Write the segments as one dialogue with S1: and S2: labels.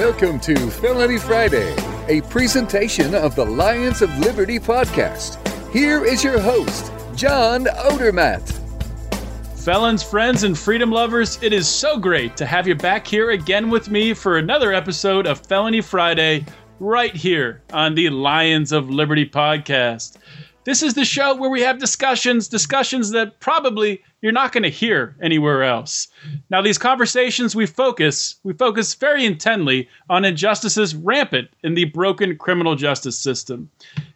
S1: Welcome to Felony Friday, a presentation of the Lions of Liberty podcast. Here is your host, John Odermatt.
S2: Felons, friends, and freedom lovers, it is so great to have you back here again with me for another episode of Felony Friday, right here on the Lions of Liberty podcast. This is the show where we have discussions, discussions that probably you're not going to hear anywhere else. Now, these conversations we focus, we focus very intently on injustices rampant in the broken criminal justice system.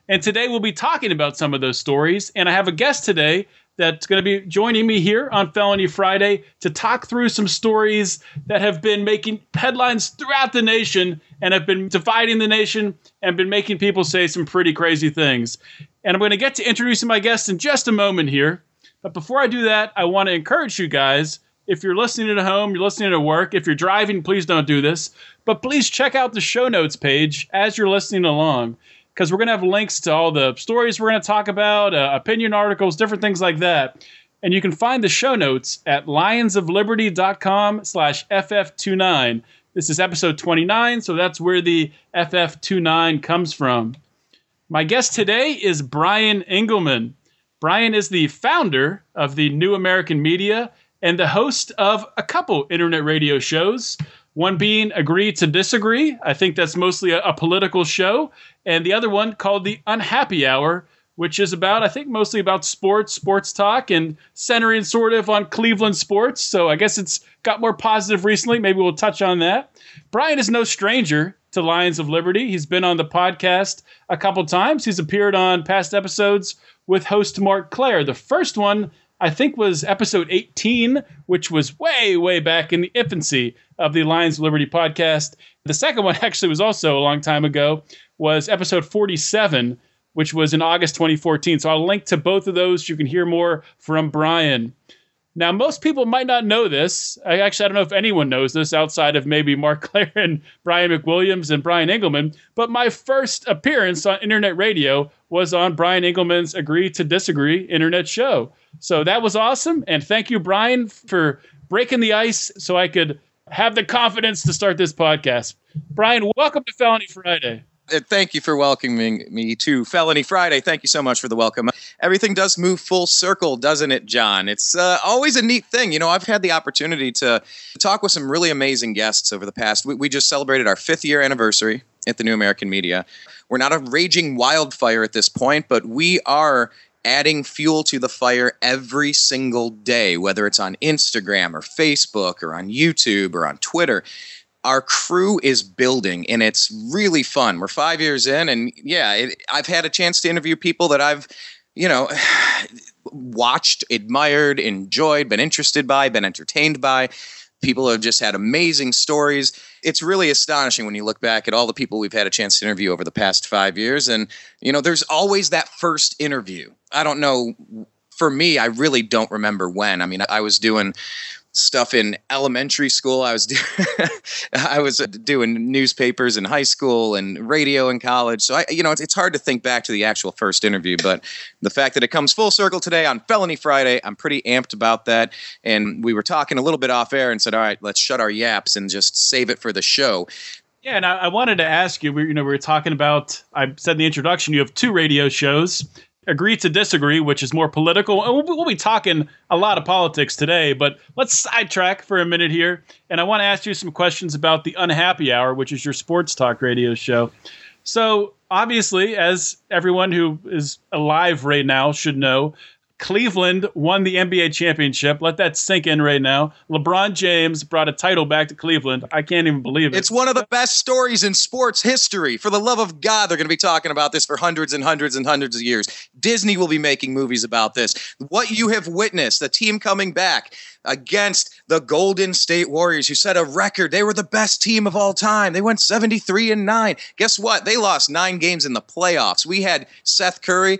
S2: And today we'll be talking about some of those stories. And I have a guest today that's going to be joining me here on Felony Friday to talk through some stories that have been making headlines throughout the nation and have been dividing the nation and been making people say some pretty crazy things. And I'm going to get to introducing my guest in just a moment here. But before I do that, I want to encourage you guys if you're listening at home, you're listening at work, if you're driving, please don't do this. But please check out the show notes page as you're listening along because we're going to have links to all the stories we're going to talk about, uh, opinion articles, different things like that. And you can find the show notes at lionsofliberty.com slash FF29. This is episode 29, so that's where the FF29 comes from. My guest today is Brian Engelman. Brian is the founder of the New American Media and the host of a couple internet radio shows. One being Agree to Disagree. I think that's mostly a, a, political show. And the other one called The Unhappy Hour, which is about, I think, mostly about sports, sports talk, and centering sort of on Cleveland sports. So I guess it's got more positive recently. Maybe we'll touch on that. Brian is no stranger to Lions of Liberty. He's been on the podcast a couple times. He's appeared on past episodes with host Marc Clair. The first one, I think, was episode 18, which was way, way back in the infancy of the Lions of Liberty podcast. The second one actually was also a long time ago, was episode 47, which was in August 2014. So I'll link to both of those. You can hear more from Brian. Now, most people might not know this. I actually I don't know if anyone knows this outside of maybe Marc Clair and Brian McWilliams and Brian Engelman. But my first appearance on internet radio was on Brian Engelman's Agree to Disagree internet show. So that was awesome. And thank you, Brian, for breaking the ice so I could have the confidence to start this podcast. Brian, welcome to Felony Friday.
S3: Uh, thank you for welcoming me to Felony Friday. Thank you so much for the welcome. Everything does move full circle, doesn't it, John? It's uh, always a neat thing. You know, I've had the opportunity to talk with some really amazing guests over the past. We, we just celebrated our fifth year anniversary at the New American Media. We're not a raging wildfire at this point, but we are adding fuel to the fire every single day, whether it's on Instagram or Facebook or on YouTube or on Twitter our crew is building and it's really fun. We're five years in, and yeah, it, I've had a chance to interview people that I've, you know, watched, admired, enjoyed, been interested by, been entertained by. People have just had amazing stories. It's really astonishing when you look back at all the people we've had a chance to interview over the past five years. And, you know, there's always that first interview. I don't know for me, I really don't remember when. I mean, I was doing stuff in elementary school. I was I was uh, doing newspapers in high school and radio in college. So I, you know, it's, it's hard to think back to the actual first interview, but the fact that it comes full circle today on Felony Friday, I'm pretty amped about that. And we were talking a little bit off air and said, all right, let's shut our yaps and just save it for the show.
S2: Yeah, and I, I wanted to ask you. We, you know, we were talking about. I said in the introduction, you have two radio shows agree to disagree, which is more political. We'll, we'll, be talking a lot of politics today, but let's sidetrack for a minute here. And I want to ask you some questions about the Unhappy Hour, which is your sports talk radio show. So, obviously, as everyone who is alive right now should know, Cleveland won the NBA championship. Let that sink in right now. LeBron James brought a title back to Cleveland. I can't even believe it.
S3: It's one of the best stories in sports history. For the love of God, they're going to be talking about this for hundreds and hundreds and hundreds of years. Disney will be making movies about this. What you have witnessed, the team coming back against the Golden State Warriors, who set a record. They were the best team of all time. They went 73 and 9. Guess what? They lost nine games in the playoffs. We had Steph Curry,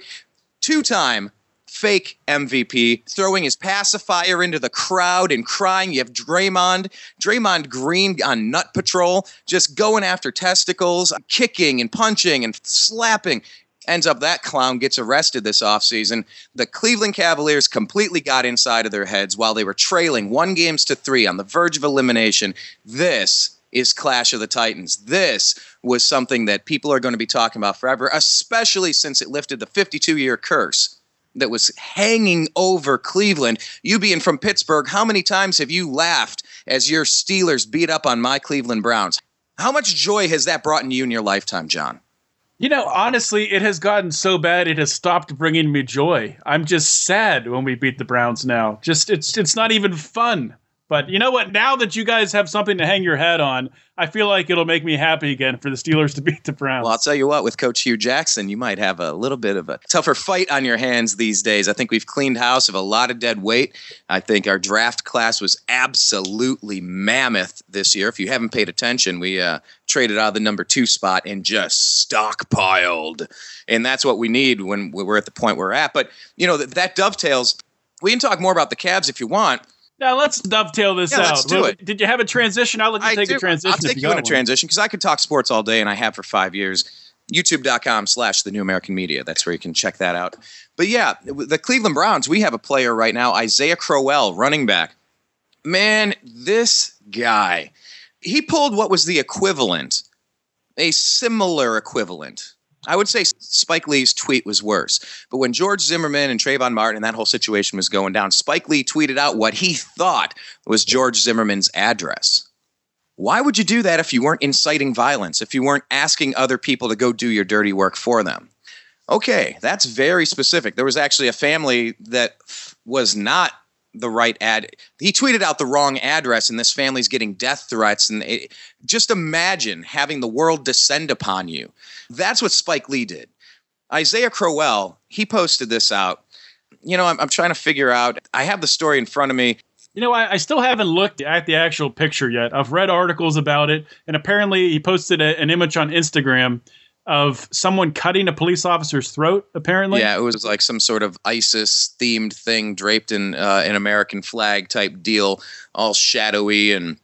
S3: two time fake MVP, throwing his pacifier into the crowd and crying. You have Draymond, Draymond Green on Nut Patrol, just going after testicles, kicking and punching and slapping. Ends up that clown gets arrested this offseason. The Cleveland Cavaliers completely got inside of their heads while they were trailing one games to three on the verge of elimination. This is Clash of the Titans. This was something that people are going to be talking about forever, especially since it lifted the 52 year curse that was hanging over Cleveland. You being from Pittsburgh, how many times have you laughed as your Steelers beat up on my Cleveland Browns? How much joy has that brought in you in your lifetime, John?
S2: You know, honestly, it has gotten so bad it has stopped bringing me joy. I'm just sad when we beat the Browns now. Just it's it's not even fun. But you know what? Now that you guys have something to hang your head on, I feel like it'll make me happy again for the Steelers to beat the Browns.
S3: Well, I'll tell you what, with Coach Hue Jackson, you might have a little bit of a tougher fight on your hands these days. I think we've cleaned house of a lot of dead weight. I think our draft class was absolutely mammoth this year. If you haven't paid attention, we uh, traded out of the number two spot and just stockpiled. And that's what we need when we're at the point we're at. But, you know, that, that dovetails. We can talk more about the Cavs if you want
S2: now let's dovetail this
S3: yeah,
S2: out.
S3: Let's do it.
S2: Did you have a transition? I'll let you
S3: I
S2: take
S3: do.
S2: a transition.
S3: I'll take you, you in a transition because I could talk sports all day, and I have for five years. YouTube.com slash the new American media. That's where you can check that out. But yeah, the Cleveland Browns, we have a player right now, Isaiah Crowell, running back. Man, this guy, he pulled what was the equivalent, a similar equivalent I would say Spike Lee's tweet was worse. But when George Zimmerman and Trayvon Martin and that whole situation was going down, Spike Lee tweeted out what he thought was George Zimmerman's address. Why would you do that if you weren't inciting violence, if you weren't asking other people to go do your dirty work for them? Okay, that's very specific. There was actually a family that was not the right ad. He tweeted out the wrong address, and this family's getting death threats. And it, just imagine having the world descend upon you. That's what Spike Lee did. Isaiah Crowell, he posted this out. You know, I'm, I'm trying to figure out. I have the story in front of me.
S2: You know, I, I, still haven't looked at the actual picture yet. I've read articles about it, and apparently he posted a, an image on Instagram of someone cutting a police officer's throat. Apparently,
S3: yeah, it was like some sort of ISIS themed thing draped in uh, an American flag type deal, all shadowy and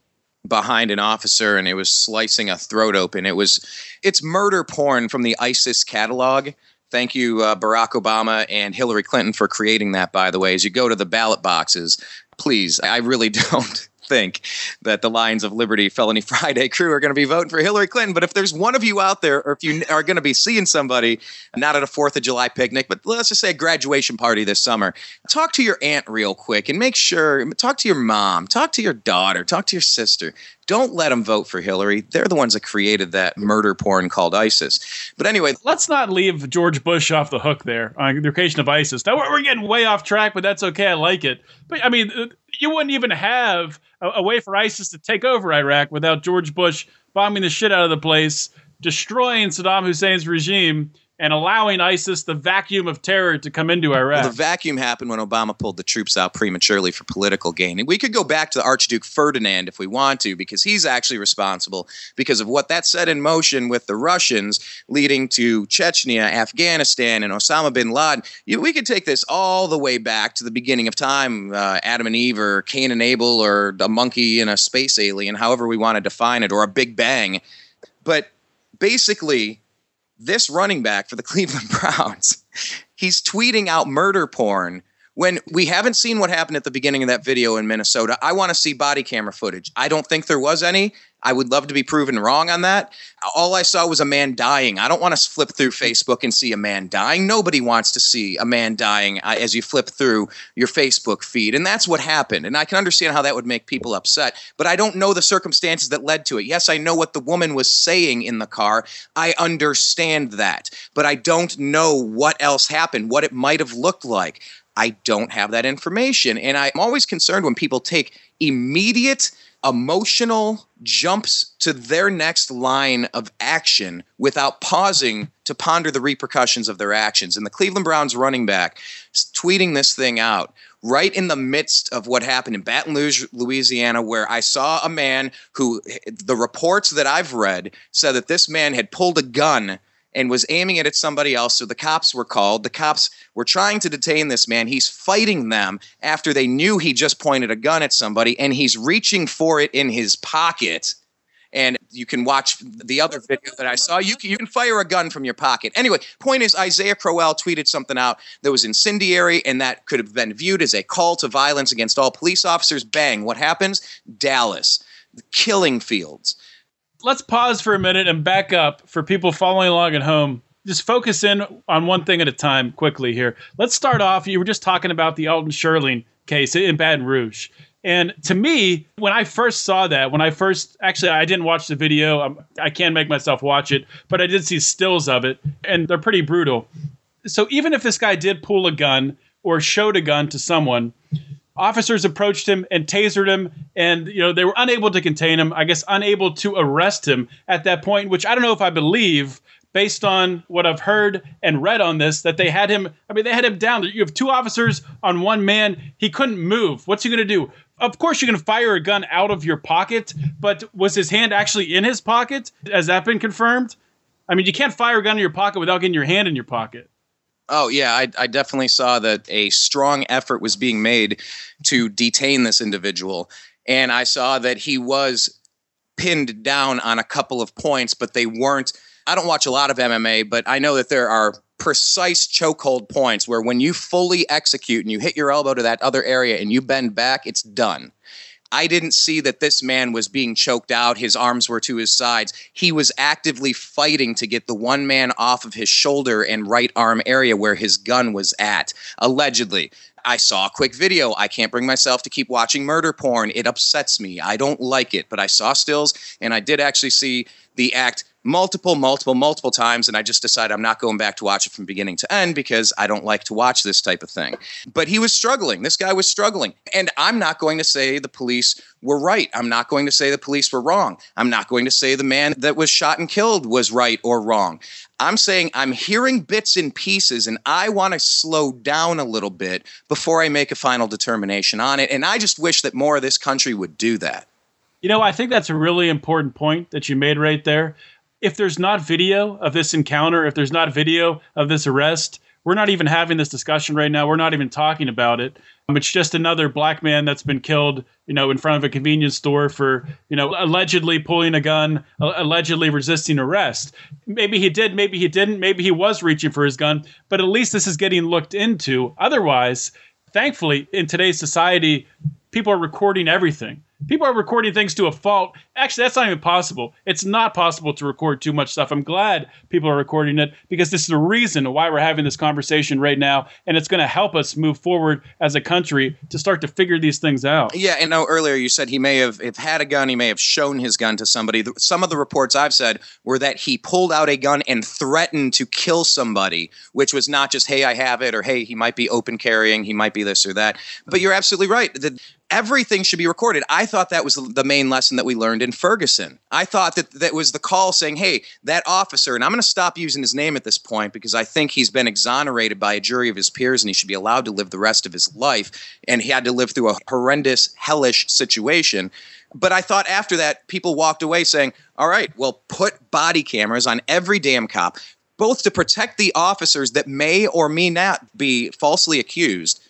S3: behind an officer, and it was slicing a throat open. It was it's murder porn from the ISIS catalog. Thank you, uh, Barack Obama and Hillary Clinton, for creating that. By the way, as you go to the ballot boxes, please, I really don't think that the Lions of Liberty Felony Friday crew are going to be voting for Hillary Clinton. But if there's one of you out there, or if you are going to be seeing somebody, not at a Fourth of July picnic, but let's just say a graduation party this summer, talk to your aunt real quick and make sure, talk to your mom, talk to your daughter, talk to your sister. Don't let them vote for Hillary. They're the ones that created that murder porn called ISIS. But anyway,
S2: let's not leave George Bush off the hook there on the occasion of ISIS. Now we're getting way off track, but that's okay. I like it. But I mean, uh, you wouldn't even have a, a way for ISIS to take over Iraq without George Bush bombing the shit out of the place, destroying Saddam Hussein's regime, and allowing ISIS the vacuum of terror to come into Iraq.
S3: Well, the vacuum happened when Obama pulled the troops out prematurely for political gain. And we could go back to the Archduke Ferdinand if we want to, because he's actually responsible because of what that set in motion with the Russians, leading to Chechnya, Afghanistan, and Osama bin Laden. We could take this all the way back to the beginning of time uh, Adam and Eve, or Cain and Abel, or a monkey and a space alien, however we want to define it, or a Big Bang. But basically, this running back for the Cleveland Browns, he's tweeting out murder porn when we haven't seen what happened at the beginning of that video in Minnesota. I want to see body camera footage. I don't think there was any. I would love to be proven wrong on that. All I saw was a man dying. I don't want to flip through Facebook and see a man dying. Nobody wants to see a man dying uh, as you flip through your Facebook feed. And that's what happened. And I can understand how that would make people upset, but I don't know the circumstances that led to it. Yes, I know what the woman was saying in the car. I understand that, but I don't know what else happened, what it might have looked like. I don't have that information. And I'm always concerned when people take immediate emotional jumps to their next line of action without pausing to ponder the repercussions of their actions. And the Cleveland Browns running back tweeting this thing out right in the midst of what happened in Baton Rouge, Louisiana, where I saw a man who the reports that I've read said that this man had pulled a gun and was aiming it at somebody else. So the cops were called. The cops were trying to detain this man. He's fighting them after they knew he just pointed a gun at somebody, and he's reaching for it in his pocket. And you can watch the other video that I saw. You can, you can fire a gun from your pocket. Anyway, point is, Isaiah Crowell tweeted something out that was incendiary and that could have been viewed as a call to violence against all police officers. Bang. What happens? Dallas. The killing fields
S2: let's pause for a minute and back up for people following along at home. Just focus in on one thing at a time quickly here. Let's start off. You were just talking about the Alton Sterling case in Baton Rouge. And to me, when I first saw that, when I first actually, I didn't watch the video. I'm, I can not make myself watch it, but I did see stills of it, and they're pretty brutal. So even if this guy did pull a gun or showed a gun to someone, officers approached him and tasered him and you know they were unable to contain him i guess unable to arrest him at that point which i don't know if i believe based on what i've heard and read on this that they had him i mean they had him down. You have two officers on one man. He couldn't move. What's he going to do? Of course you can fire a gun out of your pocket but was his hand actually in his pocket? Has that been confirmed? I mean you can't fire a gun in your pocket without getting your hand in your pocket
S3: Oh yeah, I, I, definitely saw that a strong effort was being made to detain this individual, and I saw that he was pinned down on a couple of points, but they weren't. I don't watch a lot of MMA, but I know that there are precise chokehold points where when you fully execute and you hit your elbow to that other area and you bend back, it's done. I didn't see that this man was being choked out. His arms were to his sides. He was actively fighting to get the one man off of his shoulder and right arm area where his gun was at, allegedly. I saw a quick video. I can't bring myself to keep watching murder porn. It upsets me. I don't like it, but I saw stills and I did actually see the act multiple, multiple, multiple times, and I just decided I'm not going back to watch it from beginning to end because I don't like to watch this type of thing. But he was struggling. This guy was struggling. And I'm not going to say the police were right. I'm not going to say the police were wrong. I'm not going to say the man that was shot and killed was right or wrong. I'm saying I'm hearing bits and pieces, and I want to slow down a little bit before I make a final determination on it. And I just wish that more of this country would do that.
S2: You know, I think that's a really important point that you made right there if there's not video of this encounter, if there's not video of this arrest, we're not even having this discussion right now. We're not even talking about it. Um, it's just another black man that's been killed, you know, in front of a convenience store for, you know, allegedly pulling a gun, allegedly resisting arrest. Maybe he did, maybe he didn't, maybe he was reaching for his gun, but at least this is getting looked into. Otherwise, thankfully, in today's society, people are recording everything. People are recording things to a fault. Actually, that's not even possible. It's not possible to record too much stuff. I'm glad people are recording it because this is the reason why we're having this conversation right now. And it's going to help us move forward as a country to start to figure these things out.
S3: Yeah. And no, earlier you said he may have if had a gun, he may have shown his gun to somebody. Some of the reports I've said were that he pulled out a gun and threatened to kill somebody, which was not just, hey, I have it, or hey, he might be open carrying, he might be this or that. But you're absolutely right. The, everything should be recorded. I thought that was the main lesson that we learned in Ferguson. I thought that that was the call saying, hey, that officer, and I'm going to stop using his name at this point because I think he's been exonerated by a jury of his peers and he should be allowed to live the rest of his life. And he had to live through a horrendous, hellish situation. But I thought after that, people walked away saying, all right, well, put body cameras on every damn cop, both to protect the officers that may or may not be falsely accused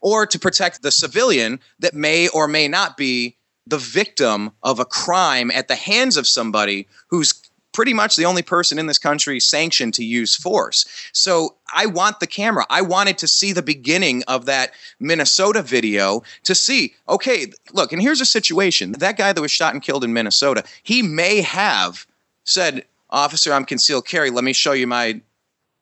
S3: or to protect the civilian that may or may not be the victim of a crime at the hands of somebody who's pretty much the only person in this country sanctioned to use force. So I want the camera. I wanted to see the beginning of that Minnesota video to see, okay, look, and here's a situation. That guy that was shot and killed in Minnesota, he may have said, Officer, I'm concealed carry. Let me show you my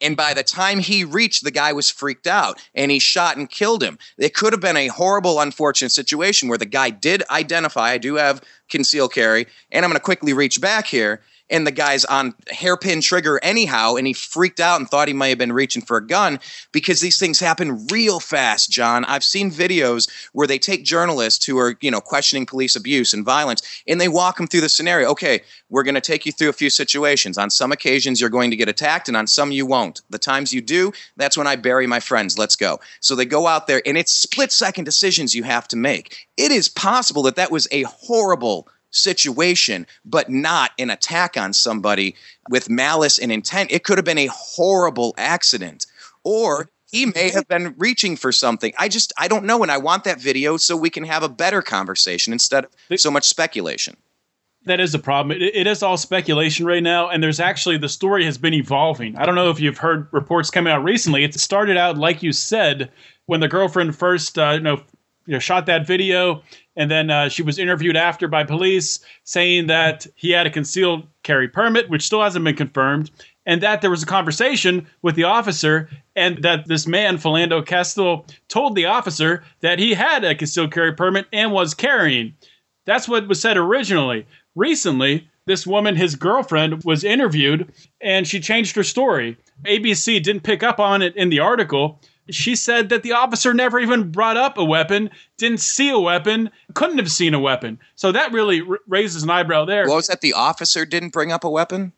S3: and by the time he reached, the guy was freaked out and he shot and killed him. It could have been a horrible, unfortunate situation where the guy did identify, I do have concealed carry, and I'm going to quickly reach back here and the guy's on hairpin trigger anyhow, and he freaked out and thought he might have been reaching for a gun because these things happen real fast, John. I've seen videos where they take journalists who are, you know, questioning police abuse and violence, and they walk them through the scenario. Okay, we're going to take you through a few situations. On some occasions, you're going to get attacked, and on some, you won't. The times you do, that's when I bury my friends. Let's go. So they go out there, and it's split second decisions you have to make. It is possible that that was a horrible situation, but not an attack on somebody with malice and intent. It could have been a horrible accident. Or he may have been reaching for something. I just, I don't know. And I want that video so we can have a better conversation instead of so much speculation.
S2: That is the problem. It, it is all speculation right now. And there's actually, the story has been evolving. I don't know if you've heard reports coming out recently. It started out, like you said, when the girlfriend first, uh, you know, you know shot that video, and then uh, she was interviewed after by police saying that he had a concealed carry permit, which still hasn't been confirmed, and that there was a conversation with the officer, and that this man Philando Castile told the officer that he had a concealed carry permit and was carrying. That's what was said originally. Recently, this woman, his girlfriend, was interviewed and she changed her story. ABC didn't pick up on it in the article. She said that the officer never even brought up a weapon, didn't see a weapon, couldn't have seen a weapon. So that really r- raises an eyebrow there.
S3: What was that? The officer didn't bring up a weapon?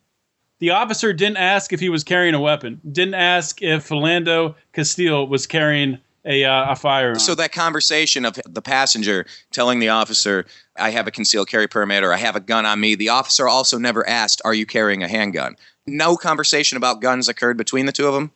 S2: The officer didn't ask if he was carrying a weapon, didn't ask if Philando Castile was carrying a, uh, a firearm.
S3: So that conversation of the passenger telling the officer, I have a concealed carry permit or I have a gun on me, the officer also never asked, Are you carrying a handgun? No conversation about guns occurred between the two of them?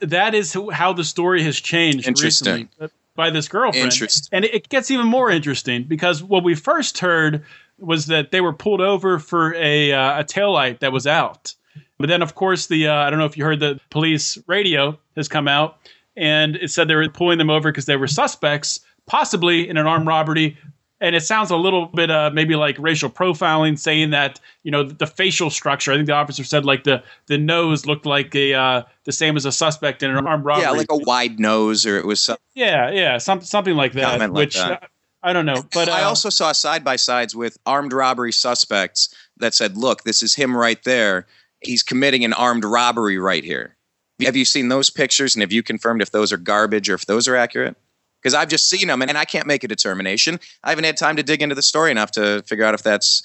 S2: That is how the story has changed
S3: Interesting.
S2: recently by this girlfriend.
S3: Interesting.
S2: And it gets even more interesting because what we first heard was that they were pulled over for a uh, a taillight that was out. But then, of course, the uh, I don't know if you heard the police radio has come out and it said they were pulling them over because they were suspects, possibly in an armed robbery. And it sounds a little bit uh, maybe like racial profiling, saying that you know the, facial structure. I think the officer said like the the nose looked like a uh, the same as a suspect in an armed robbery.
S3: Yeah, like a wide nose or it was some,
S2: yeah, yeah, some, something like that.
S3: Like
S2: which
S3: that.
S2: uh, I don't know, but
S3: I
S2: uh,
S3: also saw side by sides with armed robbery suspects that said, "Look, this is him right there. He's committing an armed robbery right here." Have you seen those pictures, and have you confirmed if those are garbage or if those are accurate? Because I've just seen them, and, and I can't make a determination. I haven't had time to dig into the story enough to figure out if that's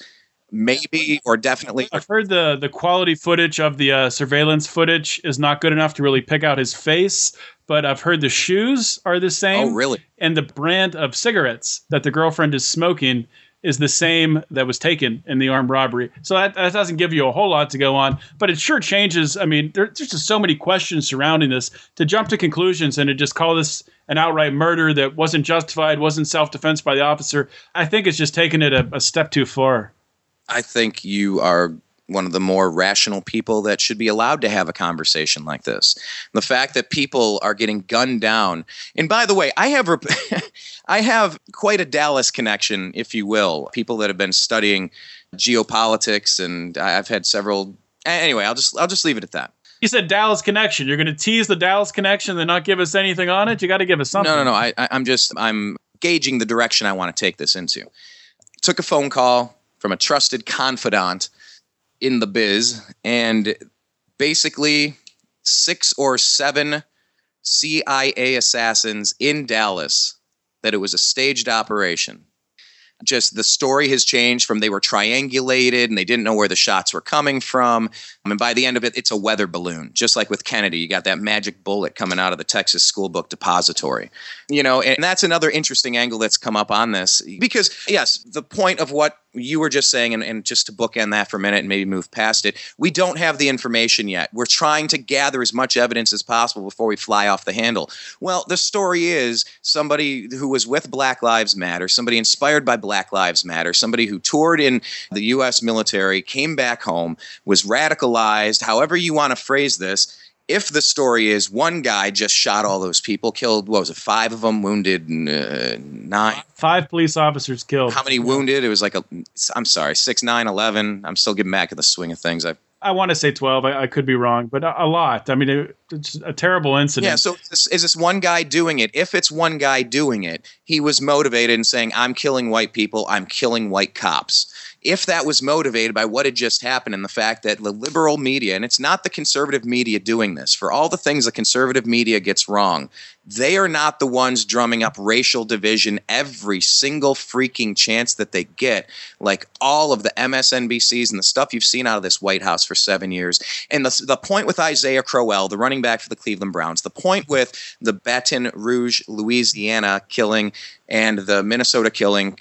S3: maybe or definitely.
S2: I've heard the the quality footage of the uh, surveillance footage is not good enough to really pick out his face. But I've heard the shoes are the same.
S3: Oh, really?
S2: And the brand of cigarettes that the girlfriend is smoking is the same that was taken in the armed robbery. So that, that doesn't give you a whole lot to go on, but it sure changes. I mean, there, there's just so many questions surrounding this to jump to conclusions and to just call this an outright murder that wasn't justified, wasn't self defense by the officer. I think it's just taking it a, a step too far.
S3: I think you are one of the more rational people that should be allowed to have a conversation like this. The fact that people are getting gunned down, and by the way, I have rep- I have quite a Dallas connection, if you will. People that have been studying geopolitics, and I've had several. Anyway, I'll just I'll just leave it at that.
S2: You said Dallas connection. You're going to tease the Dallas connection and not give us anything on it. You got to give us something.
S3: No, no, no. I, I, I'm just I'm gauging the direction I want to take this into. Took a phone call from a trusted confidant in the biz, and basically six or seven CIA assassins in Dallas that it was a staged operation. Just the story has changed from they were triangulated and they didn't know where the shots were coming from. And by the end of it, it's a weather balloon. Just like with Kennedy, you got that magic bullet coming out of the Texas School Book Depository. You know, and that's another interesting angle that's come up on this. Because, yes, the point of what you were just saying, and, and just to bookend that for a minute and maybe move past it, we don't have the information yet. We're trying to gather as much evidence as possible before we fly off the handle. Well, the story is somebody who was with Black Lives Matter, somebody inspired by Black Lives Matter, somebody who toured in the U.S. military, came back home, was however you want to phrase this. If the story is one guy just shot all those people, killed, what was it, five of them, wounded uh, nine,
S2: Five police officers killed.
S3: how many wounded? It was like a, I'm sorry, six, nine, eleven. I'm still getting back to the swing of things. I,
S2: I want to say 12. I, I could be wrong, but a, a lot. I mean, it, it's a terrible incident.
S3: yeah. So is this, is this one guy doing it? If it's one guy doing it, he was motivated in saying, "I'm killing white people. I'm killing white cops." If that was motivated by what had just happened and the fact that the liberal media, and it's not the conservative media doing this, for all the things the conservative media gets wrong, they are not the ones drumming up racial division every single freaking chance that they get, like all of the MSNBCs and the stuff you've seen out of this White House for seven years. And the, the point with Isaiah Crowell, the running back for the Cleveland Browns, the point with the Baton Rouge, Louisiana killing and the Minnesota killing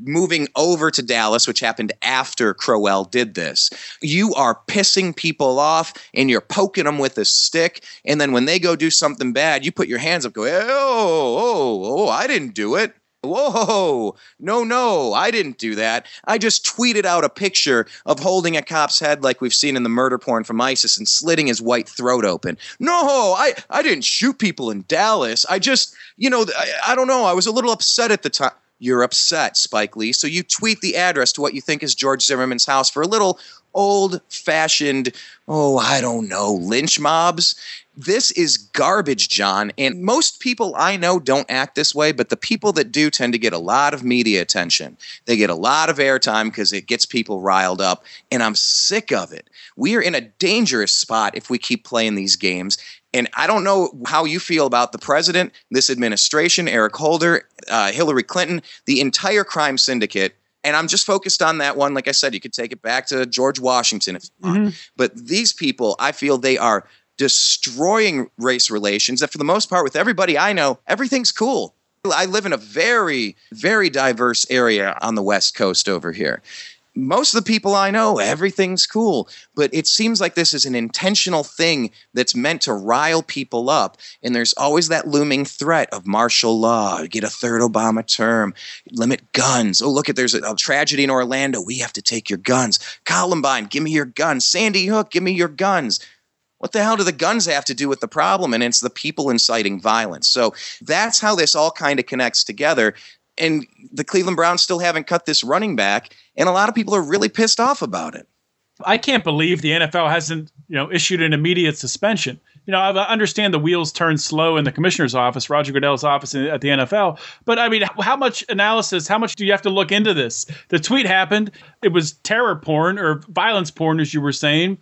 S3: moving over to Dallas, which happened after Crowell did this. You are pissing people off and you're poking them with a stick. And then when they go do something bad, you put your hands up, go, oh, oh, oh, I didn't do it. Whoa, no, no, I didn't do that. I just tweeted out a picture of holding a cop's head like we've seen in the murder porn from ISIS and slitting his white throat open. No, I, I didn't shoot people in Dallas. I just, you know, I, I don't know. I was a little upset at the time. You're upset, Spike Lee. So you tweet the address to what you think is George Zimmerman's house for a little old fashioned, oh, I don't know, lynch mobs. This is garbage, John. And most people I know don't act this way, but the people that do tend to get a lot of media attention. They get a lot of airtime because it gets people riled up. And I'm sick of it. We are in a dangerous spot if we keep playing these games. And I don't know how you feel about the president, this administration, Eric Holder, uh, Hillary Clinton, the entire crime syndicate and I'm just focused on that one. Like I said, you could take it back to George Washington if you want. Mm-hmm. But these people, I feel they are destroying race relations that for the most part with everybody I know, everything's cool. I live in a very, very diverse area on the West Coast over here most of the people I know, everything's cool. But it seems like this is an intentional thing that's meant to rile people up. And there's always that looming threat of martial law, get a third Obama term, limit guns. Oh, look at there's a, a tragedy in Orlando. We have to take your guns. Columbine, give me your guns. Sandy Hook, give me your guns. What the hell do the guns have to do with the problem? And it's the people inciting violence. So that's how this all kind of connects together and the Cleveland Browns still haven't cut this running back, and a lot of people are really pissed off about it.
S2: I can't believe the NFL hasn't, you know, issued an immediate suspension. You know, I understand the wheels turn slow in the commissioner's office, Roger Goodell's office at the NFL, but I mean, how much analysis, how much do you have to look into this? The tweet happened. It was terror porn or violence porn, as you were saying,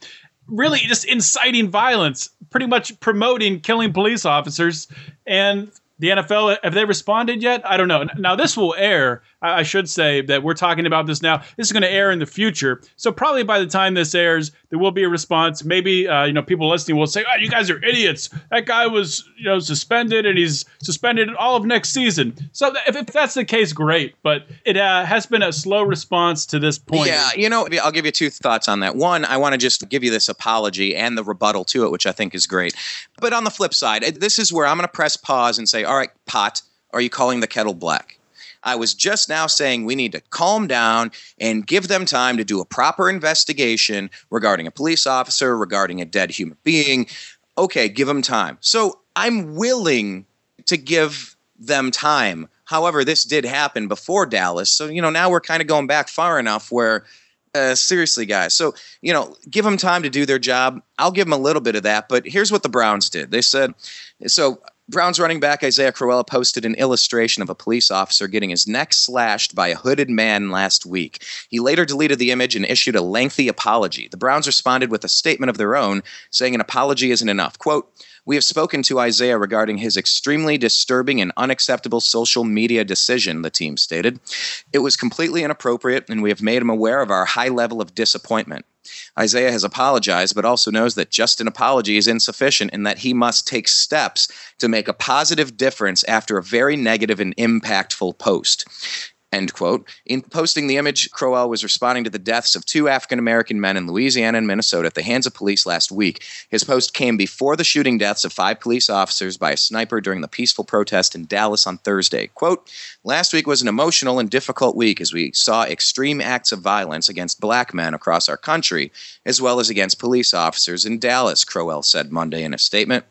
S2: really just inciting violence, pretty much promoting killing police officers. And the NFL have they responded yet? I don't know. Now this will air I should say that we're talking about this now. This is going to air in the future, so probably by the time this airs, there will be a response. Maybe uh, you know people listening will say, "Oh, you guys are idiots. That guy was you know suspended, and he's suspended all of next season." So if, if that's the case, great. But it uh, has been a slow response to this point.
S3: Yeah, you know, I'll give you two thoughts on that. One, I want to just give you this apology and the rebuttal to it, which I think is great. But on the flip side, this is where I'm going to press pause and say, "All right, pot." Are you calling the kettle black? I was just now saying we need to calm down and give them time to do a proper investigation regarding a police officer, regarding a dead human being. Okay, give them time. So I'm willing to give them time. However, this did happen before Dallas. So, you know, now we're kind of going back far enough where uh, seriously, guys. So, you know, give them time to do their job. I'll give them a little bit of that. But here's what the Browns did. They said, so Browns running back Isaiah Crowell posted an illustration of a police officer getting his neck slashed by a hooded man last week. He later deleted the image and issued a lengthy apology. The Browns responded with a statement of their own, saying an apology isn't enough. Quote, we have spoken to Isaiah regarding his extremely disturbing and unacceptable social media decision, the team stated. It was completely inappropriate, and we have made him aware of our high level of disappointment. Isaiah has apologized, but also knows that just an apology is insufficient and that he must take steps to make a positive difference after a very negative and impactful post. End quote. In posting the image, Crowell was responding to the deaths of two African American men in Louisiana and Minnesota at the hands of police last week. His post came before the shooting deaths of five police officers by a sniper during the peaceful protest in Dallas on Thursday. Quote, Last week was an emotional and difficult week as we saw extreme acts of violence against black men across our country, as well as against police officers in Dallas, Crowell said Monday in a statement.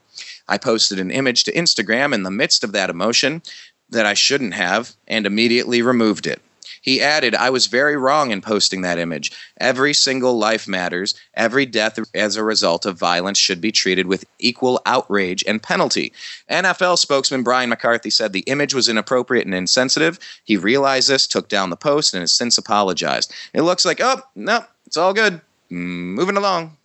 S3: I posted an image to Instagram in the midst of that emotion that I shouldn't have and immediately removed it. He added, I was very wrong in posting that image. Every single life matters. Every death as a result of violence should be treated with equal outrage and penalty. NFL spokesman Brian McCarthy said the image was inappropriate and insensitive. He realized this, took down the post, and has since apologized. It looks like, oh, no, it's all good. Mm, moving along.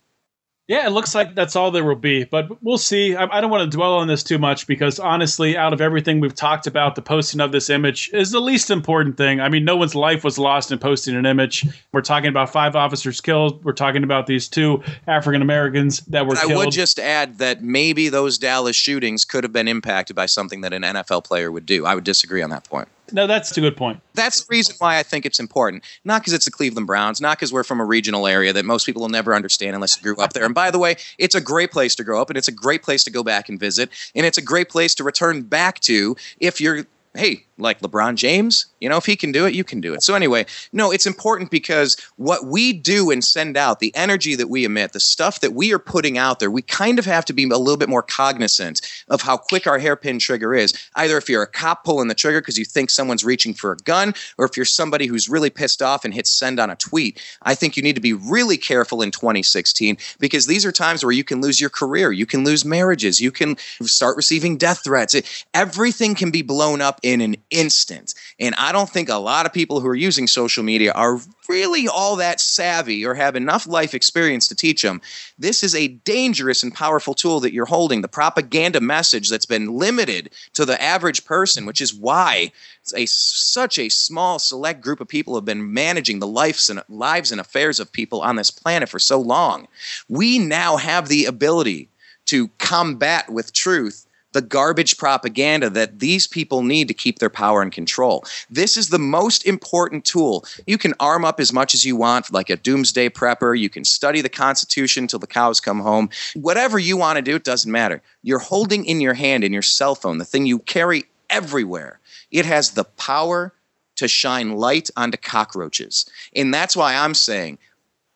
S2: Yeah, it looks like that's all there will be, but we'll see. I, I, don't want to dwell on this too much because honestly, out of everything we've talked about, the posting of this image is the least important thing. I mean, no one's life was lost in posting an image. We're talking about five officers killed. We're talking about these two African Americans that were
S3: I
S2: killed. I
S3: would just add that maybe those Dallas shootings could have been impacted by something that an NFL player would do. I would disagree on that point.
S2: No, that's a good point.
S3: That's the reason why I think it's important. Not because it's the Cleveland Browns, not because we're from a regional area that most people will never understand unless you grew up there. And by the way, it's a great place to grow up, and it's a great place to go back and visit, and it's a great place to return back to if you're, hey, like LeBron James. You know, if he can do it, you can do it. So, anyway, no, it's important because what we do and send out, the energy that we emit, the stuff that we are putting out there, we kind of have to be a little bit more cognizant of how quick our hairpin trigger is. Either if you're a cop pulling the trigger because you think someone's reaching for a gun, or if you're somebody who's really pissed off and hits send on a tweet. I think you need to be really careful in 2016 because these are times where you can lose your career, you can lose marriages, you can start receiving death threats. everything can be blown up in an instant. And I don't think a lot of people who are using social media are really all that savvy or have enough life experience to teach them. This is a dangerous and powerful tool that you're holding. The propaganda message that's been limited to the average person, which is why a such a small select group of people have been managing the lives and lives and affairs of people on this planet for so long. We now have the ability to combat with truth the garbage propaganda that these people need to keep their power and control. This is the most important tool. You can arm up as much as you want, like a doomsday prepper. You can study the Constitution till the cows come home. Whatever you want to do, it doesn't matter. You're holding in your hand, in your cell phone, the thing you carry everywhere. It has the power to shine light onto cockroaches. And that's why I'm saying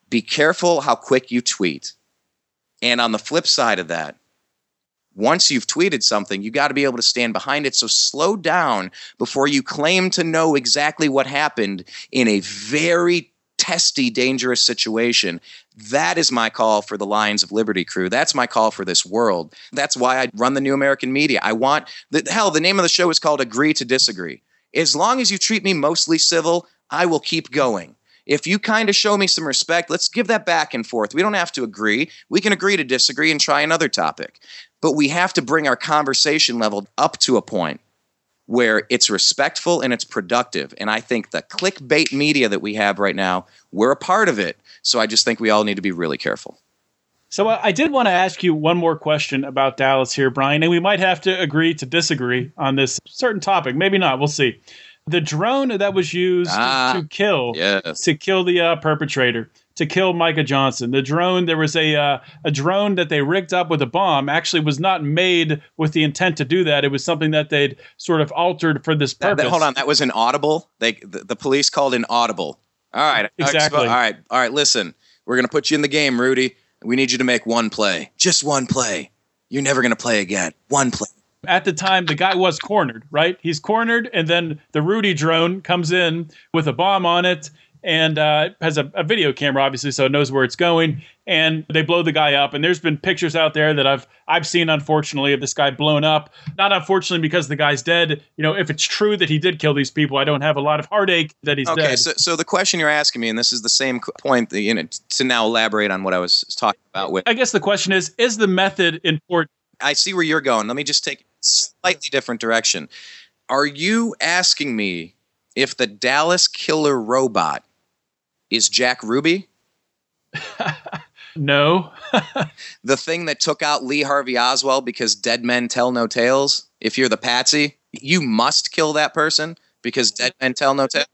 S3: be careful how quick you tweet. And on the flip side of that, once you've tweeted something, you got to be able to stand behind it. So slow down before you claim to know exactly what happened in a very testy, dangerous situation. That is my call for the Lions of Liberty crew. That's my call for this world. That's why I run the New American Media. I want the hell. The name of the show is called Agree to Disagree. As long as you treat me mostly civil, I will keep going. If you kind of show me some respect, let's give that back and forth. We don't have to agree. We can agree to disagree and try another topic. But we have to bring our conversation level up to a point where it's respectful and it's productive. And I think the clickbait media that we have right now, we're a part of it. So I just think we all need to be really careful.
S2: So uh, I did want to ask you one more question about Dallas here, Brian, and we might have to agree to disagree on this certain topic. Maybe not. We'll see the drone that was used ah, to kill
S3: yes.
S2: to kill the uh, perpetrator to kill Micah Johnson. The drone there was a uh, a drone that they rigged up with a bomb actually was not made with the intent to do that. It was something that they'd sort of altered for this purpose.
S3: That, that, hold on, that was an audible. They the, the police called an audible. All right,
S2: exactly.
S3: All right, all right. Listen, we're gonna put you in the game, Rudy. We need you to make one play, just one play. You're never gonna play again. One play
S2: at the time the guy was cornered right he's cornered and then the rudy drone comes in with a bomb on it and uh, has a, a, video camera obviously so it knows where it's going. And they blow the guy up. And there's been pictures out there that i've i've seen unfortunately of this guy blown up. Not unfortunately because the guy's dead. You know if it's true that he did kill these people i don't have a lot of heartache that he's
S3: okay,
S2: dead.
S3: okay so, so the question you're asking me and this is the same point that, you know to now elaborate on what i was talking about with
S2: i guess the question is is the method important?
S3: I see where you're going. Let me just take a slightly different direction. Are you asking me if the Dallas killer robot is Jack Ruby?
S2: no.
S3: the thing that took out Lee Harvey Oswald because dead men tell no tales? If you're the patsy, you must kill that person because dead men tell no tales?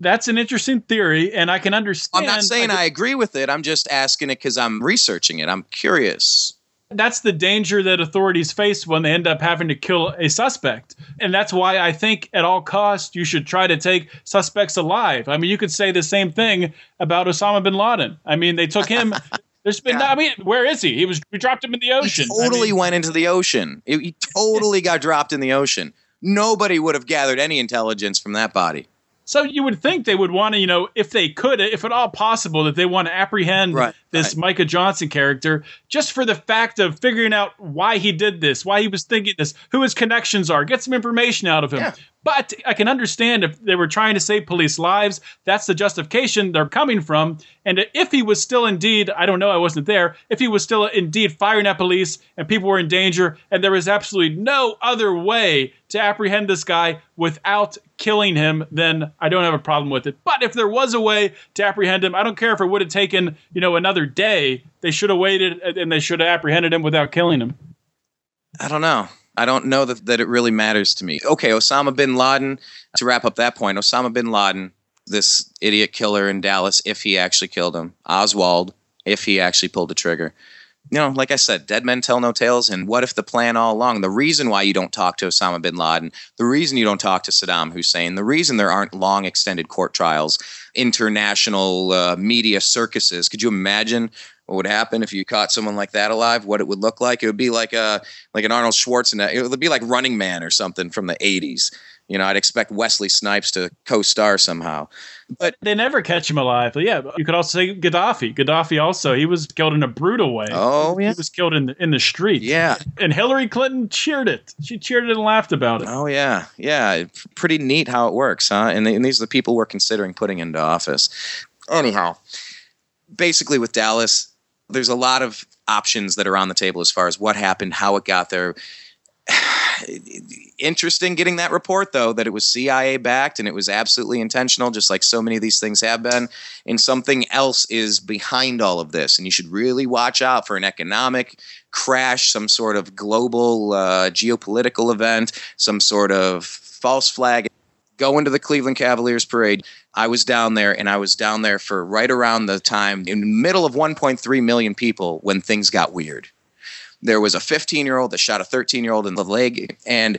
S2: That's an interesting theory, and I can understand.
S3: I'm not saying I, I agree with it. I'm just asking it because I'm researching it. I'm curious
S2: that's the danger that authorities face when they end up having to kill a suspect. And that's why I think at all costs you should try to take suspects alive. I mean, you could say the same thing about Osama bin Laden. I mean, they took him. There's been, yeah. I mean, where is he? He was, we dropped him in the ocean.
S3: He totally
S2: I mean,
S3: went into the ocean. He totally got dropped in the ocean. Nobody would have gathered any intelligence from that body.
S2: So you would think they would want to, you know, if they could, if at all possible, that they want to apprehend
S3: right,
S2: this
S3: right.
S2: Micah Johnson character just for the fact of figuring out why he did this, why he was thinking this, who his connections are, get some information out of him.
S3: Yeah.
S2: But I can understand if they were trying to save police lives, that's the justification they're coming from. And if he was still indeed, I don't know, I wasn't there, if he was still indeed firing at police and people were in danger and there was absolutely no other way to apprehend this guy without killing him, then I don't have a problem with it. But if there was a way to apprehend him, I don't care if it would have taken, you know, another day, they should have waited and they should have apprehended him without killing him.
S3: I don't know. I don't know that, that it really matters to me. Okay, Osama bin Laden, to wrap up that point, Osama bin Laden, this idiot killer in Dallas, if he actually killed him, Oswald, if he actually pulled the trigger. you know, like I said, dead men tell no tales. And what if the plan all along, the reason why you don't talk to Osama bin Laden, the reason you don't talk to Saddam Hussein, the reason there aren't long extended court trials, international uh, media circuses, could you imagine what would happen if you caught someone like that alive? What it would look like? It would be like a like an Arnold Schwarzenegger. It would be like Running Man or something from the '80s. You know, I'd expect Wesley Snipes to co-star somehow. But
S2: they never catch him alive. But yeah, you could also say Gaddafi. Gaddafi also he was killed in a brutal way.
S3: Oh yeah,
S2: he was killed in the, in the street.
S3: Yeah,
S2: and Hillary Clinton cheered it. She cheered it and laughed about it.
S3: Oh yeah, yeah. Pretty neat how it works, huh? And, and these are the people we're considering putting into office. Anyhow, basically with Dallas, there's a lot of options that are on the table as far as what happened, how it got there. Interesting getting that report though that it was CIA backed and it was absolutely intentional, just like so many of these things have been. And something else is behind all of this, and you should really watch out for an economic crash, some sort of global uh, geopolitical event, some sort of false flag. Go into the Cleveland Cavaliers parade. I was down there, and I was down there for right around the time in the middle of 1.3 million people when things got weird. There was a 15 year old that shot a 13 year old in the leg, and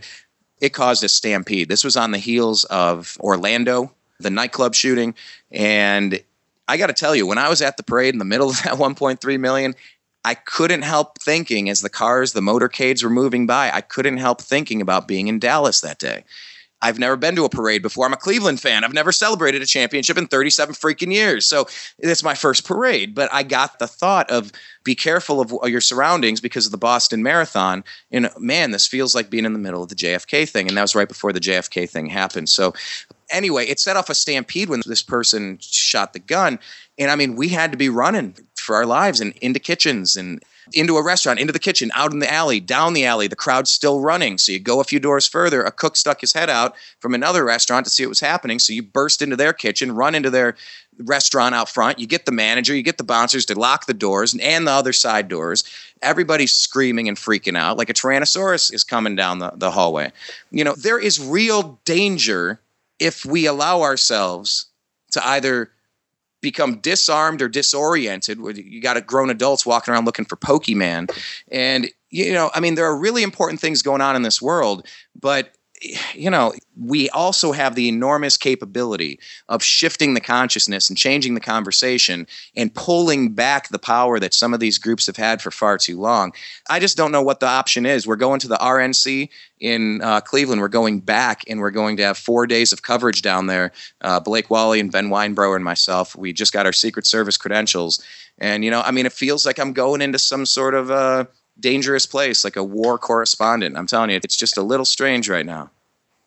S3: it caused a stampede. This was on the heels of Orlando, the nightclub shooting. And I got to tell you, when I was at the parade in the middle of that 1.3 million, I couldn't help thinking as the cars, the motorcades were moving by, I couldn't help thinking about being in Dallas that day. I've never been to a parade before. I'm a Cleveland fan. I've never celebrated a championship in 37 freaking years. So it's my first parade. But I got the thought of be careful of your surroundings because of the Boston Marathon. And man, this feels like being in the middle of the JFK thing. And that was right before the JFK thing happened. So anyway, it set off a stampede when this person shot the gun. And I mean, we had to be running for our lives and into kitchens and into a restaurant, into the kitchen, out in the alley, down the alley. The crowd's still running. So you go a few doors further. A cook stuck his head out from another restaurant to see what was happening. So you burst into their kitchen, run into their restaurant out front. You get the manager, you get the bouncers to lock the doors and the other side doors. Everybody's screaming and freaking out like a Tyrannosaurus is coming down the, the hallway. You know, there is real danger if we allow ourselves to either become disarmed or disoriented. You got a grown adults walking around looking for Pokemon. And, you know, I mean, there are really important things going on in this world, but you know, we also have the enormous capability of shifting the consciousness and changing the conversation and pulling back the power that some of these groups have had for far too long. I just don't know what the option is. We're going to the RNC in uh, Cleveland. We're going back and we're going to have four days of coverage down there. Uh, Blake Wally and Ben Weinbrower and myself, we just got our Secret Service credentials. And, you know, I mean, it feels like I'm going into some sort of. Uh, dangerous place, like a war correspondent. I'm telling you, it's just a little strange right now.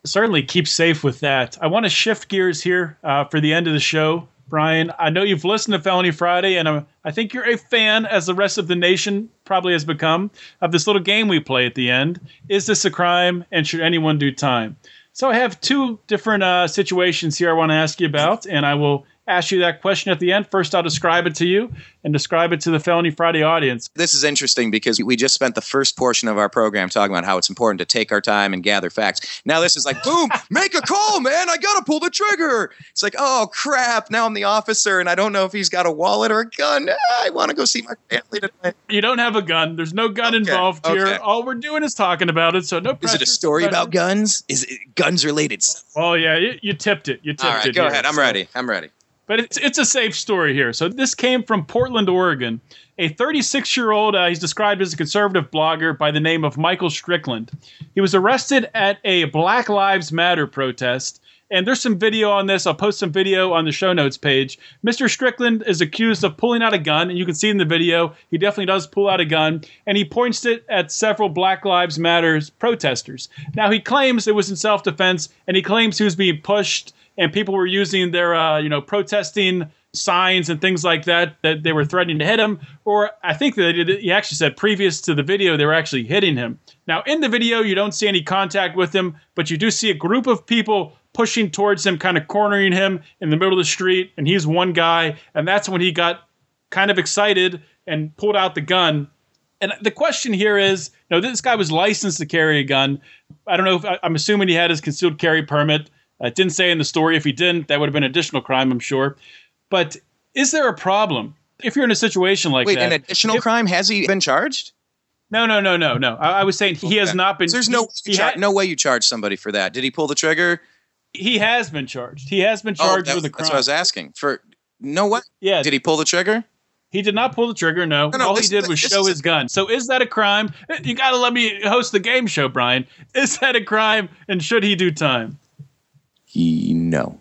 S2: Certainly keep safe with that. I want to shift gears here uh, for the end of the show. Brian, I know you've listened to Felony Friday, and I'm, I think you're a fan, as the rest of the nation probably has become, of this little game we play at the end. Is this a crime, and should anyone do time? So I have two different uh, situations here I want to ask you about, and I will ask you that question at the end. First, I'll describe it to you and describe it to the Felony Friday audience.
S3: This is interesting because we just spent the first portion of our program talking about how it's important to take our time and gather facts. Now, this is like, boom, make a call, man. I got to pull the trigger. It's like, oh, crap. Now I'm the officer and I don't know if he's got a wallet or a gun. Ah, I want to go see my family tonight.
S2: You don't have a gun. There's no gun okay, involved okay. here. All we're doing is talking about it. So no pressure.
S3: Is it a story about guns? Is it guns related?
S2: Oh, yeah. You, you tipped it. You tipped
S3: All right,
S2: it.
S3: Go
S2: here.
S3: ahead. I'm
S2: so.
S3: ready. I'm ready.
S2: But it's it's a safe story here. So this came from Portland, Oregon. A 36 year old, uh, he's described as a conservative blogger by the name of Michael Strickland. He was arrested at a Black Lives Matter protest. And there's some video on this. I'll post some video on the show notes page. Mr. Strickland is accused of pulling out a gun, and you can see in the video he definitely does pull out a gun, and he points it at several Black Lives Matters protesters. Now he claims it was in self-defense, and he claims he was being pushed and people were using their uh, you know protesting signs and things like that that they were threatening to hit him. Or i think that he actually said previous to the video they were actually hitting him. Now in the video you don't see any contact with him but you do see a group of people pushing towards him kind of cornering him in the middle of the street and he's one guy. And that's when he got kind of excited and pulled out the gun. And the question here is you know this guy was licensed to carry a gun. I don't know if i'm assuming he had his concealed carry permit uh, didn't say in the story if he didn't, that would have been additional crime, I'm sure. But is there a problem If you're in a situation like
S3: Wait,
S2: that, Wait,
S3: an additional
S2: if-
S3: crime? Has he been charged?
S2: no, no, no, no, no. I, I was saying he has not been.
S3: So there's no
S2: he,
S3: char-
S2: ha-
S3: no way you charge somebody for that. Did he pull the trigger?
S2: he has been charged. He has been
S3: Oh,
S2: charged
S3: that-
S2: with a crime.
S3: That's what I was asking. For no what?
S2: yeah,
S3: Did he pull the trigger?
S2: He did not pull the trigger. No,
S3: No, no,
S2: all
S3: this-
S2: he did was show
S3: is a-
S2: his gun. So is that a crime? You got to let me host the game show, Brian. Is that a crime? And should he do time?
S3: He no.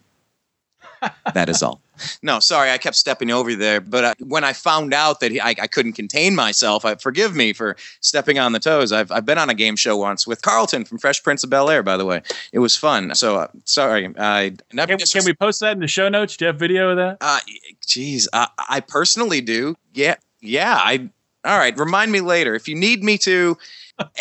S3: that is all. No, sorry, I kept stepping over there. But uh, when I found out that he, I, I couldn't contain myself, I, forgive me for stepping on the toes. I've, I've been on a game show once with Carlton from Fresh Prince of Bel Air, by the way. It was fun. So uh, sorry. I never.
S2: Can, can we post that in the show notes? Do you have video of that?
S3: Uh, geez, I, I personally do. Yeah, yeah. I. All right. Remind me later if you need me to,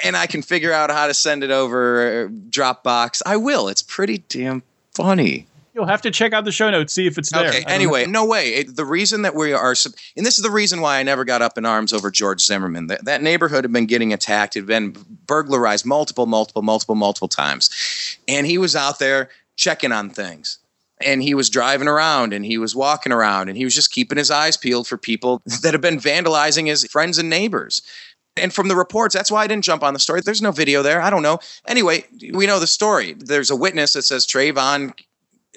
S3: and I can figure out how to send it over uh, Dropbox. I will. It's pretty damn funny.
S2: You'll have to check out the show notes, see if it's there.
S3: Okay. Anyway, no way. It, the reason that we are, sub- and this is the reason why I never got up in arms over George Zimmerman. That, that neighborhood had been getting attacked, it had been burglarized multiple, multiple, multiple, multiple times, and he was out there checking on things. And he was driving around and he was walking around and he was just keeping his eyes peeled for people that had been vandalizing his friends and neighbors. And from the reports, that's why I didn't jump on the story. There's no video there. I don't know. Anyway, we know the story. There's a witness that says Trayvon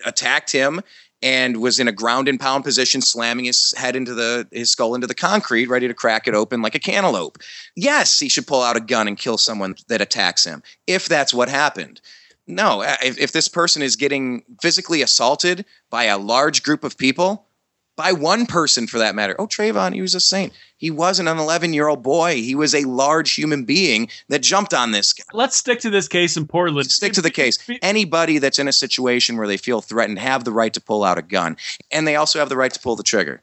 S3: attacked him and was in a ground and pound position, slamming his head into the his skull into the concrete, ready to crack it open like a cantaloupe. Yes, he should pull out a gun and kill someone that attacks him if that's what happened. No, if, if this person is getting physically assaulted by a large group of people, by one person for that matter. Oh, Trayvon, he was a saint. He wasn't an 11 year old boy. He was a large human being that jumped on this guy.
S2: Let's stick to this case in Portland.
S3: Stick to the case. Anybody that's in a situation where they feel threatened have the right to pull out a gun, and they also have the right to pull the trigger.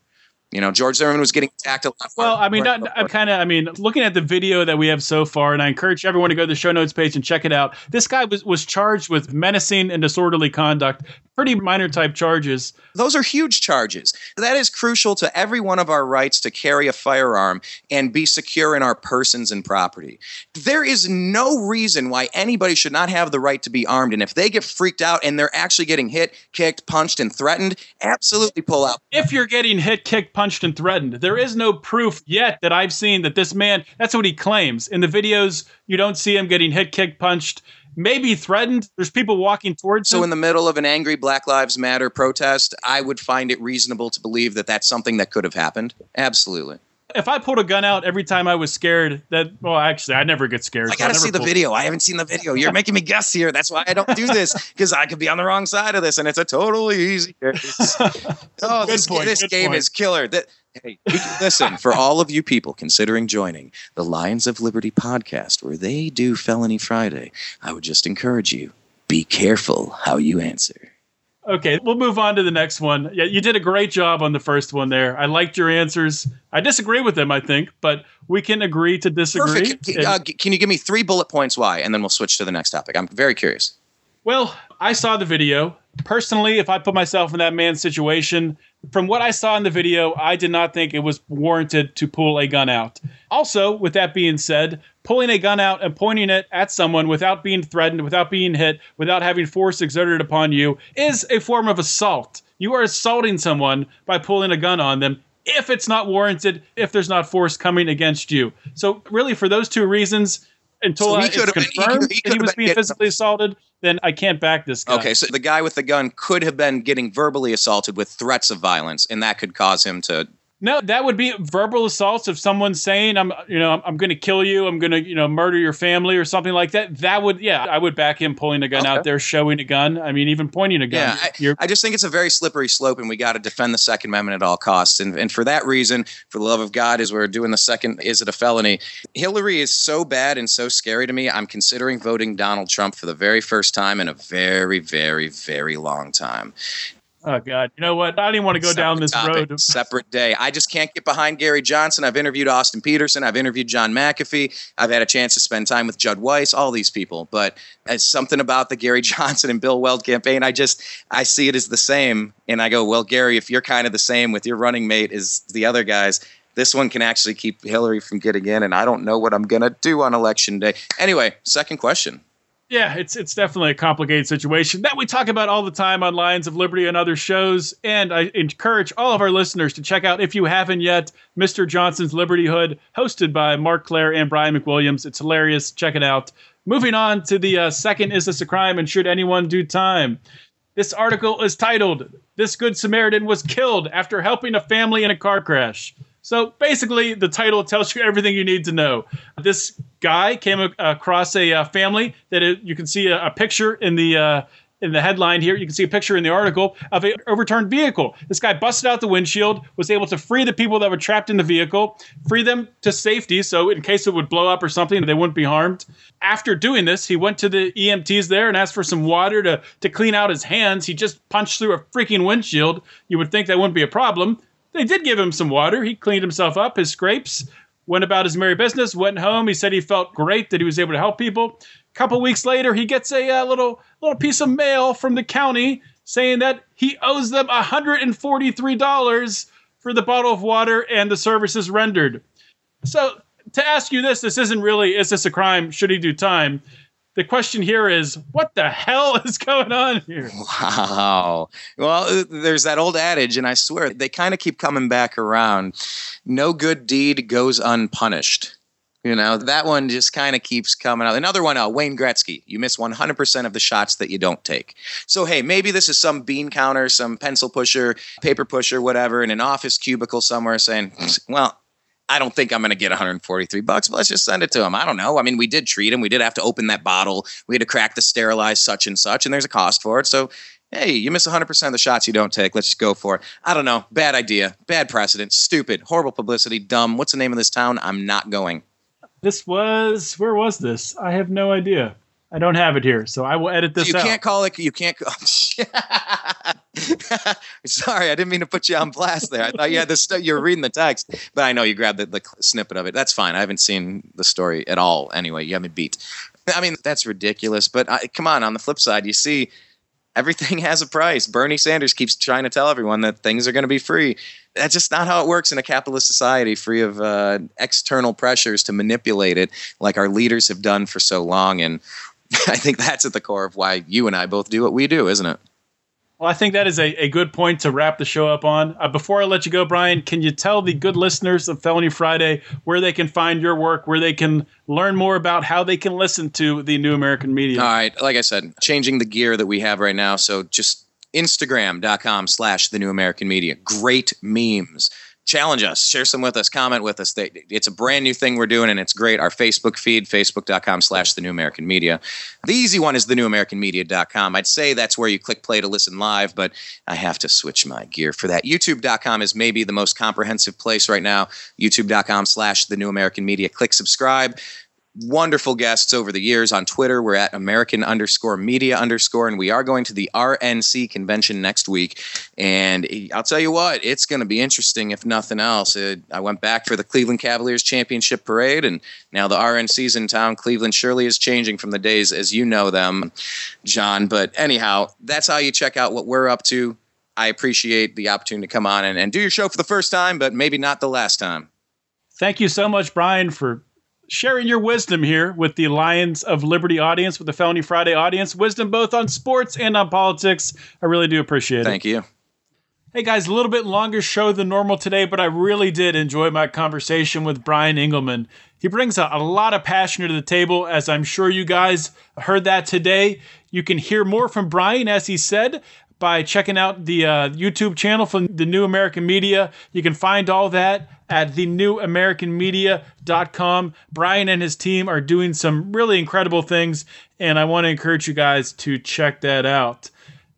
S3: You know, George Zimmerman was getting attacked a lot.
S2: Well, I mean, not, I'm kind of, I mean, looking at the video that we have so far, and I encourage everyone to go to the show notes page and check it out. This guy was, was charged with menacing and disorderly conduct, pretty minor type charges.
S3: Those are huge charges. That is crucial to every one of our rights to carry a firearm and be secure in our persons and property. There is no reason why anybody should not have the right to be armed. And if they get freaked out and they're actually getting hit, kicked, punched, and threatened, absolutely pull out.
S2: If you're getting hit, kicked, punched, and threatened, there is no proof yet that I've seen that this man, that's what he claims. In the videos, you don't see him getting hit, kicked, punched, maybe threatened. There's people walking towards
S3: So,
S2: him.
S3: in the middle of an angry Black Lives Matter protest, I would find it reasonable to believe that that's something that could have happened. Absolutely.
S2: If I pulled a gun out every time I was scared, that, well, actually, I never get scared.
S3: I
S2: so
S3: gotta
S2: never
S3: see the video. I haven't seen the video. You're making me guess here. That's why I don't do this because I could be on the wrong side of this, and it's a totally easy. oh, this,
S2: point,
S3: this game
S2: point.
S3: is killer. That, hey, listen for all of you people considering joining the Lions of Liberty podcast, where they do Felony Friday. I would just encourage you: be careful how you answer.
S2: Okay, we'll move on to the next one. Yeah, you did a great job on the first one there. I liked your answers. I disagree with them, I think, but we can agree to disagree.
S3: Perfect. Can, uh, can you give me three bullet points why, and then we'll switch to the next topic? I'm very curious.
S2: Well, I saw the video. Personally, if I put myself in that man's situation, from what I saw in the video, I did not think it was warranted to pull a gun out. Also, with that being said, pulling a gun out and pointing it at someone without being threatened, without being hit, without having force exerted upon you is a form of assault. You are assaulting someone by pulling a gun on them if it's not warranted, if there's not force coming against you. So, really, for those two reasons, until
S3: So he
S2: I- it's
S3: could've been- he-
S2: confirmed
S3: he
S2: he was being physically assaulted, then I can't back this guy.
S3: Okay, so the guy with the gun could have been getting verbally assaulted with threats of violence, and that could cause him to.
S2: No, that would be verbal assaults of someone saying, "I'm, you know, I'm, I'm going to kill you. I'm going to, you know, murder your family or something like that." That would, yeah, I would back him pulling a gun
S3: Okay.
S2: out there, showing a gun. I mean, even pointing a gun.
S3: Yeah, I, I just think it's a very slippery slope, and we got to defend the Second Amendment at all costs. And, and for that reason, for the love of God, as we're doing the second, is it a felony? Hillary is so bad and so scary to me. I'm considering voting Donald Trump for the very first time in a very, very, very long time.
S2: Oh God, you know what? I don't even want to go down this
S3: topic,
S2: road.
S3: Separate day. I just can't get behind Gary Johnson. I've interviewed Austin Petersen. I've interviewed John McAfee. I've had a chance to spend time with Judd Weiss. All these people, but as something about the Gary Johnson and Bill Weld campaign, I just I see it as the same, and I go, well, Gary, if you're kind of the same with your running mate as the other guys. This one can actually keep Hillary from getting in, and I don't know what I'm gonna do on election day. Anyway, second question.
S2: Yeah, it's it's definitely a complicated situation that we talk about all the time on Lions of Liberty and other shows. And I encourage all of our listeners to check out, if you haven't yet, Mr. Johnson's Liberty Hood, hosted by Marc Clair and Brian McWilliams. It's hilarious. Check it out. Moving on to the uh, second Is This a Crime and Should Anyone Do Time? This article is titled, This Good Samaritan Was Killed After Helping a Family in a Car Crash. So basically, the title tells you everything you need to know. This guy came across a uh, family that it, you can see a, a picture in the uh, in the headline here. You can see a picture in the article of an overturned vehicle. This guy busted out the windshield, was able to free the people that were trapped in the vehicle, free them to safety, so in case it would blow up or something, they wouldn't be harmed. After doing this, he went to the EMTs there and asked for some water to to clean out his hands. He just punched through a freaking windshield. You would think that wouldn't be a problem. They did give him some water. He cleaned himself up, his scrapes, went about his merry business, went home. He said he felt great that he was able to help people. A couple weeks later, he gets a uh, little little piece of mail from the county saying that he owes them $143 for the bottle of water and the services rendered. So, to ask you this, this isn't really is this a crime? Should he do time? The question here is what the hell is going on here?
S3: Wow. Well, uh, there's that old adage, and I swear they kind of keep coming back around. No good deed goes unpunished. You know, that one just kind of keeps coming out. Another one, uh, Wayne Gretzky. You miss 100% of the shots that you don't take. So, hey, maybe this is some bean counter, some pencil pusher, paper pusher, whatever, in an office cubicle somewhere saying, well, I don't think I'm going to get 143 bucks, but let's just send it to him. I don't know. I mean, we did treat him. We did have to open that bottle. We had to crack the sterilized such and such, and there's a cost for it. So, hey, you miss 100% of the shots you don't take. Let's just go for it. I don't know. Bad idea. Bad precedent. Stupid. Horrible publicity. Dumb. What's the name of this town? I'm not going.
S2: This was, where was this? I have no idea. I don't have it here, so I will edit this.
S3: You
S2: out.
S3: can't call it. You can't. Sorry, I didn't mean to put you on blast there. I thought you had the st- you're reading the text, but I know you grabbed the, the snippet of it. That's fine. I haven't seen the story at all. Anyway, you haven't beat. I mean, that's ridiculous. But I, come on. On the flip side, you see, everything has a price. Bernie Sanders keeps trying to tell everyone that things are going to be free. That's just not how it works in a capitalist society, free of uh, external pressures to manipulate it, like our leaders have done for so long. And I think that's at the core of why you and I both do what we do, isn't it?
S2: Well, I think that is a, a good point to wrap the show up on. Uh, before I let you go, Brian, can you tell the good listeners of Felony Friday where they can find your work, where they can learn more about how they can listen to the New American Media?
S3: All right. Like I said, changing the gear that we have right now. So just Instagram.com slash the New American Media. Great memes challenge us, share some with us, comment with us. It's a brand new thing we're doing, and it's great. Our Facebook feed, facebook.com slash the new American media. The easy one is the new American media.com. I'd say that's where you click play to listen live, but I have to switch my gear for that. YouTube.com is maybe the most comprehensive place right now. YouTube.com slash the new American media. Click subscribe wonderful guests over the years on Twitter. We're at American underscore media underscore, and we are going to the RNC convention next week. And I'll tell you what, it's going to be interesting if nothing else. It, I went back for the Cleveland Cavaliers championship parade, and now the RNC's in town. Cleveland surely is changing from the days as you know them, John. But anyhow, that's how you check out what we're up to. I appreciate the opportunity to come on and, and do your show for the first time, but maybe not the last time.
S2: Thank you so much, Brian, for sharing your wisdom here with the Lions of Liberty audience, with the Felony Friday audience. Wisdom both on sports and on politics. I really do appreciate it.
S3: Thank you.
S2: Hey guys, a little bit longer show than normal today, but I really did enjoy my conversation with Brian Engelman. He brings a, a, lot of passion to the table, as I'm sure you guys heard that today. You can hear more from Brian, as he said, by checking out the uh, YouTube channel from the New American Media. You can find all that at thenewamericanmedia.com. Brian and his team are doing some really incredible things, and I want to encourage you guys to check that out.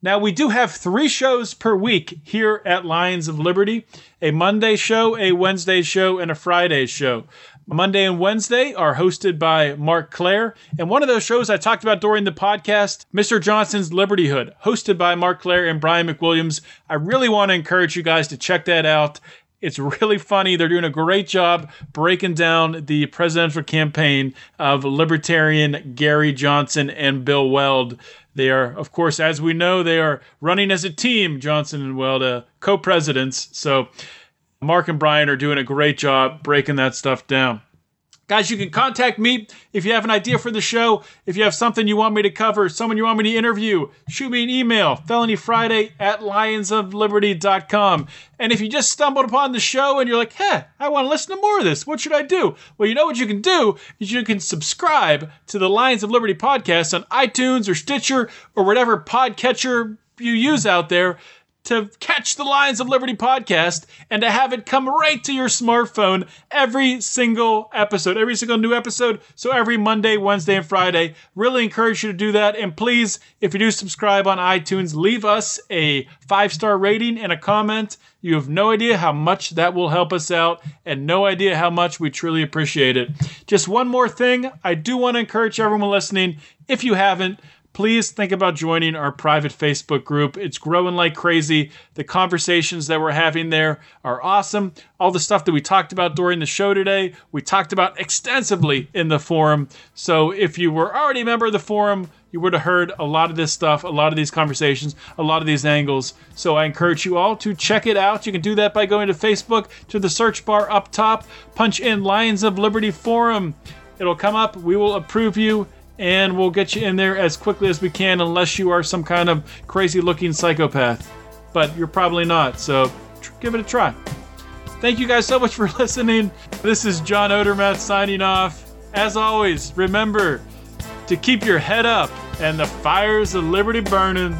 S2: Now, we do have three shows per week here at Lions of Liberty a Monday show, a Wednesday show, and a Friday show. Monday and Wednesday are hosted by Marc Clair. And one of those shows I talked about during the podcast, Mr. Johnson's Liberty Hood, hosted by Marc Clair and Brian McWilliams. I really want to encourage you guys to check that out. It's really funny. They're doing a great job breaking down the presidential campaign of Libertarian Gary Johnson and Bill Weld. They are, of course, as we know, they are running as a team, Johnson and Weld, uh, co presidents. So Marc and Brian are doing a great job breaking that stuff down. Guys, you can contact me if you have an idea for the show, if you have something you want me to cover, someone you want me to interview, shoot me an email, felonyfriday at lionsofliberty.com. And if you just stumbled upon the show and you're like, hey, I want to listen to more of this, what should I do? Well, you know what you can do is you can subscribe to the Lions of Liberty podcast on iTunes or Stitcher or whatever podcatcher you use out there to catch the Lions of Liberty podcast and to have it come right to your smartphone every single episode, every single new episode. So every Monday, Wednesday, and Friday. Really encourage you to do that. And please, if you do subscribe on iTunes, leave us a five star rating and a comment. You have no idea how much that will help us out and no idea how much we truly appreciate it. Just one more thing I do want to encourage everyone listening, if you haven't, please think about joining our private Facebook group. It's growing like crazy. The conversations that we're having there are awesome. All the stuff that we talked about during the show today, we talked about extensively in the forum. So if you were already a member of the forum, you would have heard a lot of this stuff, a lot of these conversations, a lot of these angles. So I encourage you all to check it out. You can do that by going to Facebook to the search bar up top, punch in Lions of Liberty Forum. It'll come up. We will approve you and we'll get you in there as quickly as we can, unless you are some kind of crazy looking psychopath. But you're probably not, so tr- give it a try. Thank you guys so much for listening. This is John Odermatt signing off. As always, remember to keep your head up and the fires of liberty burning.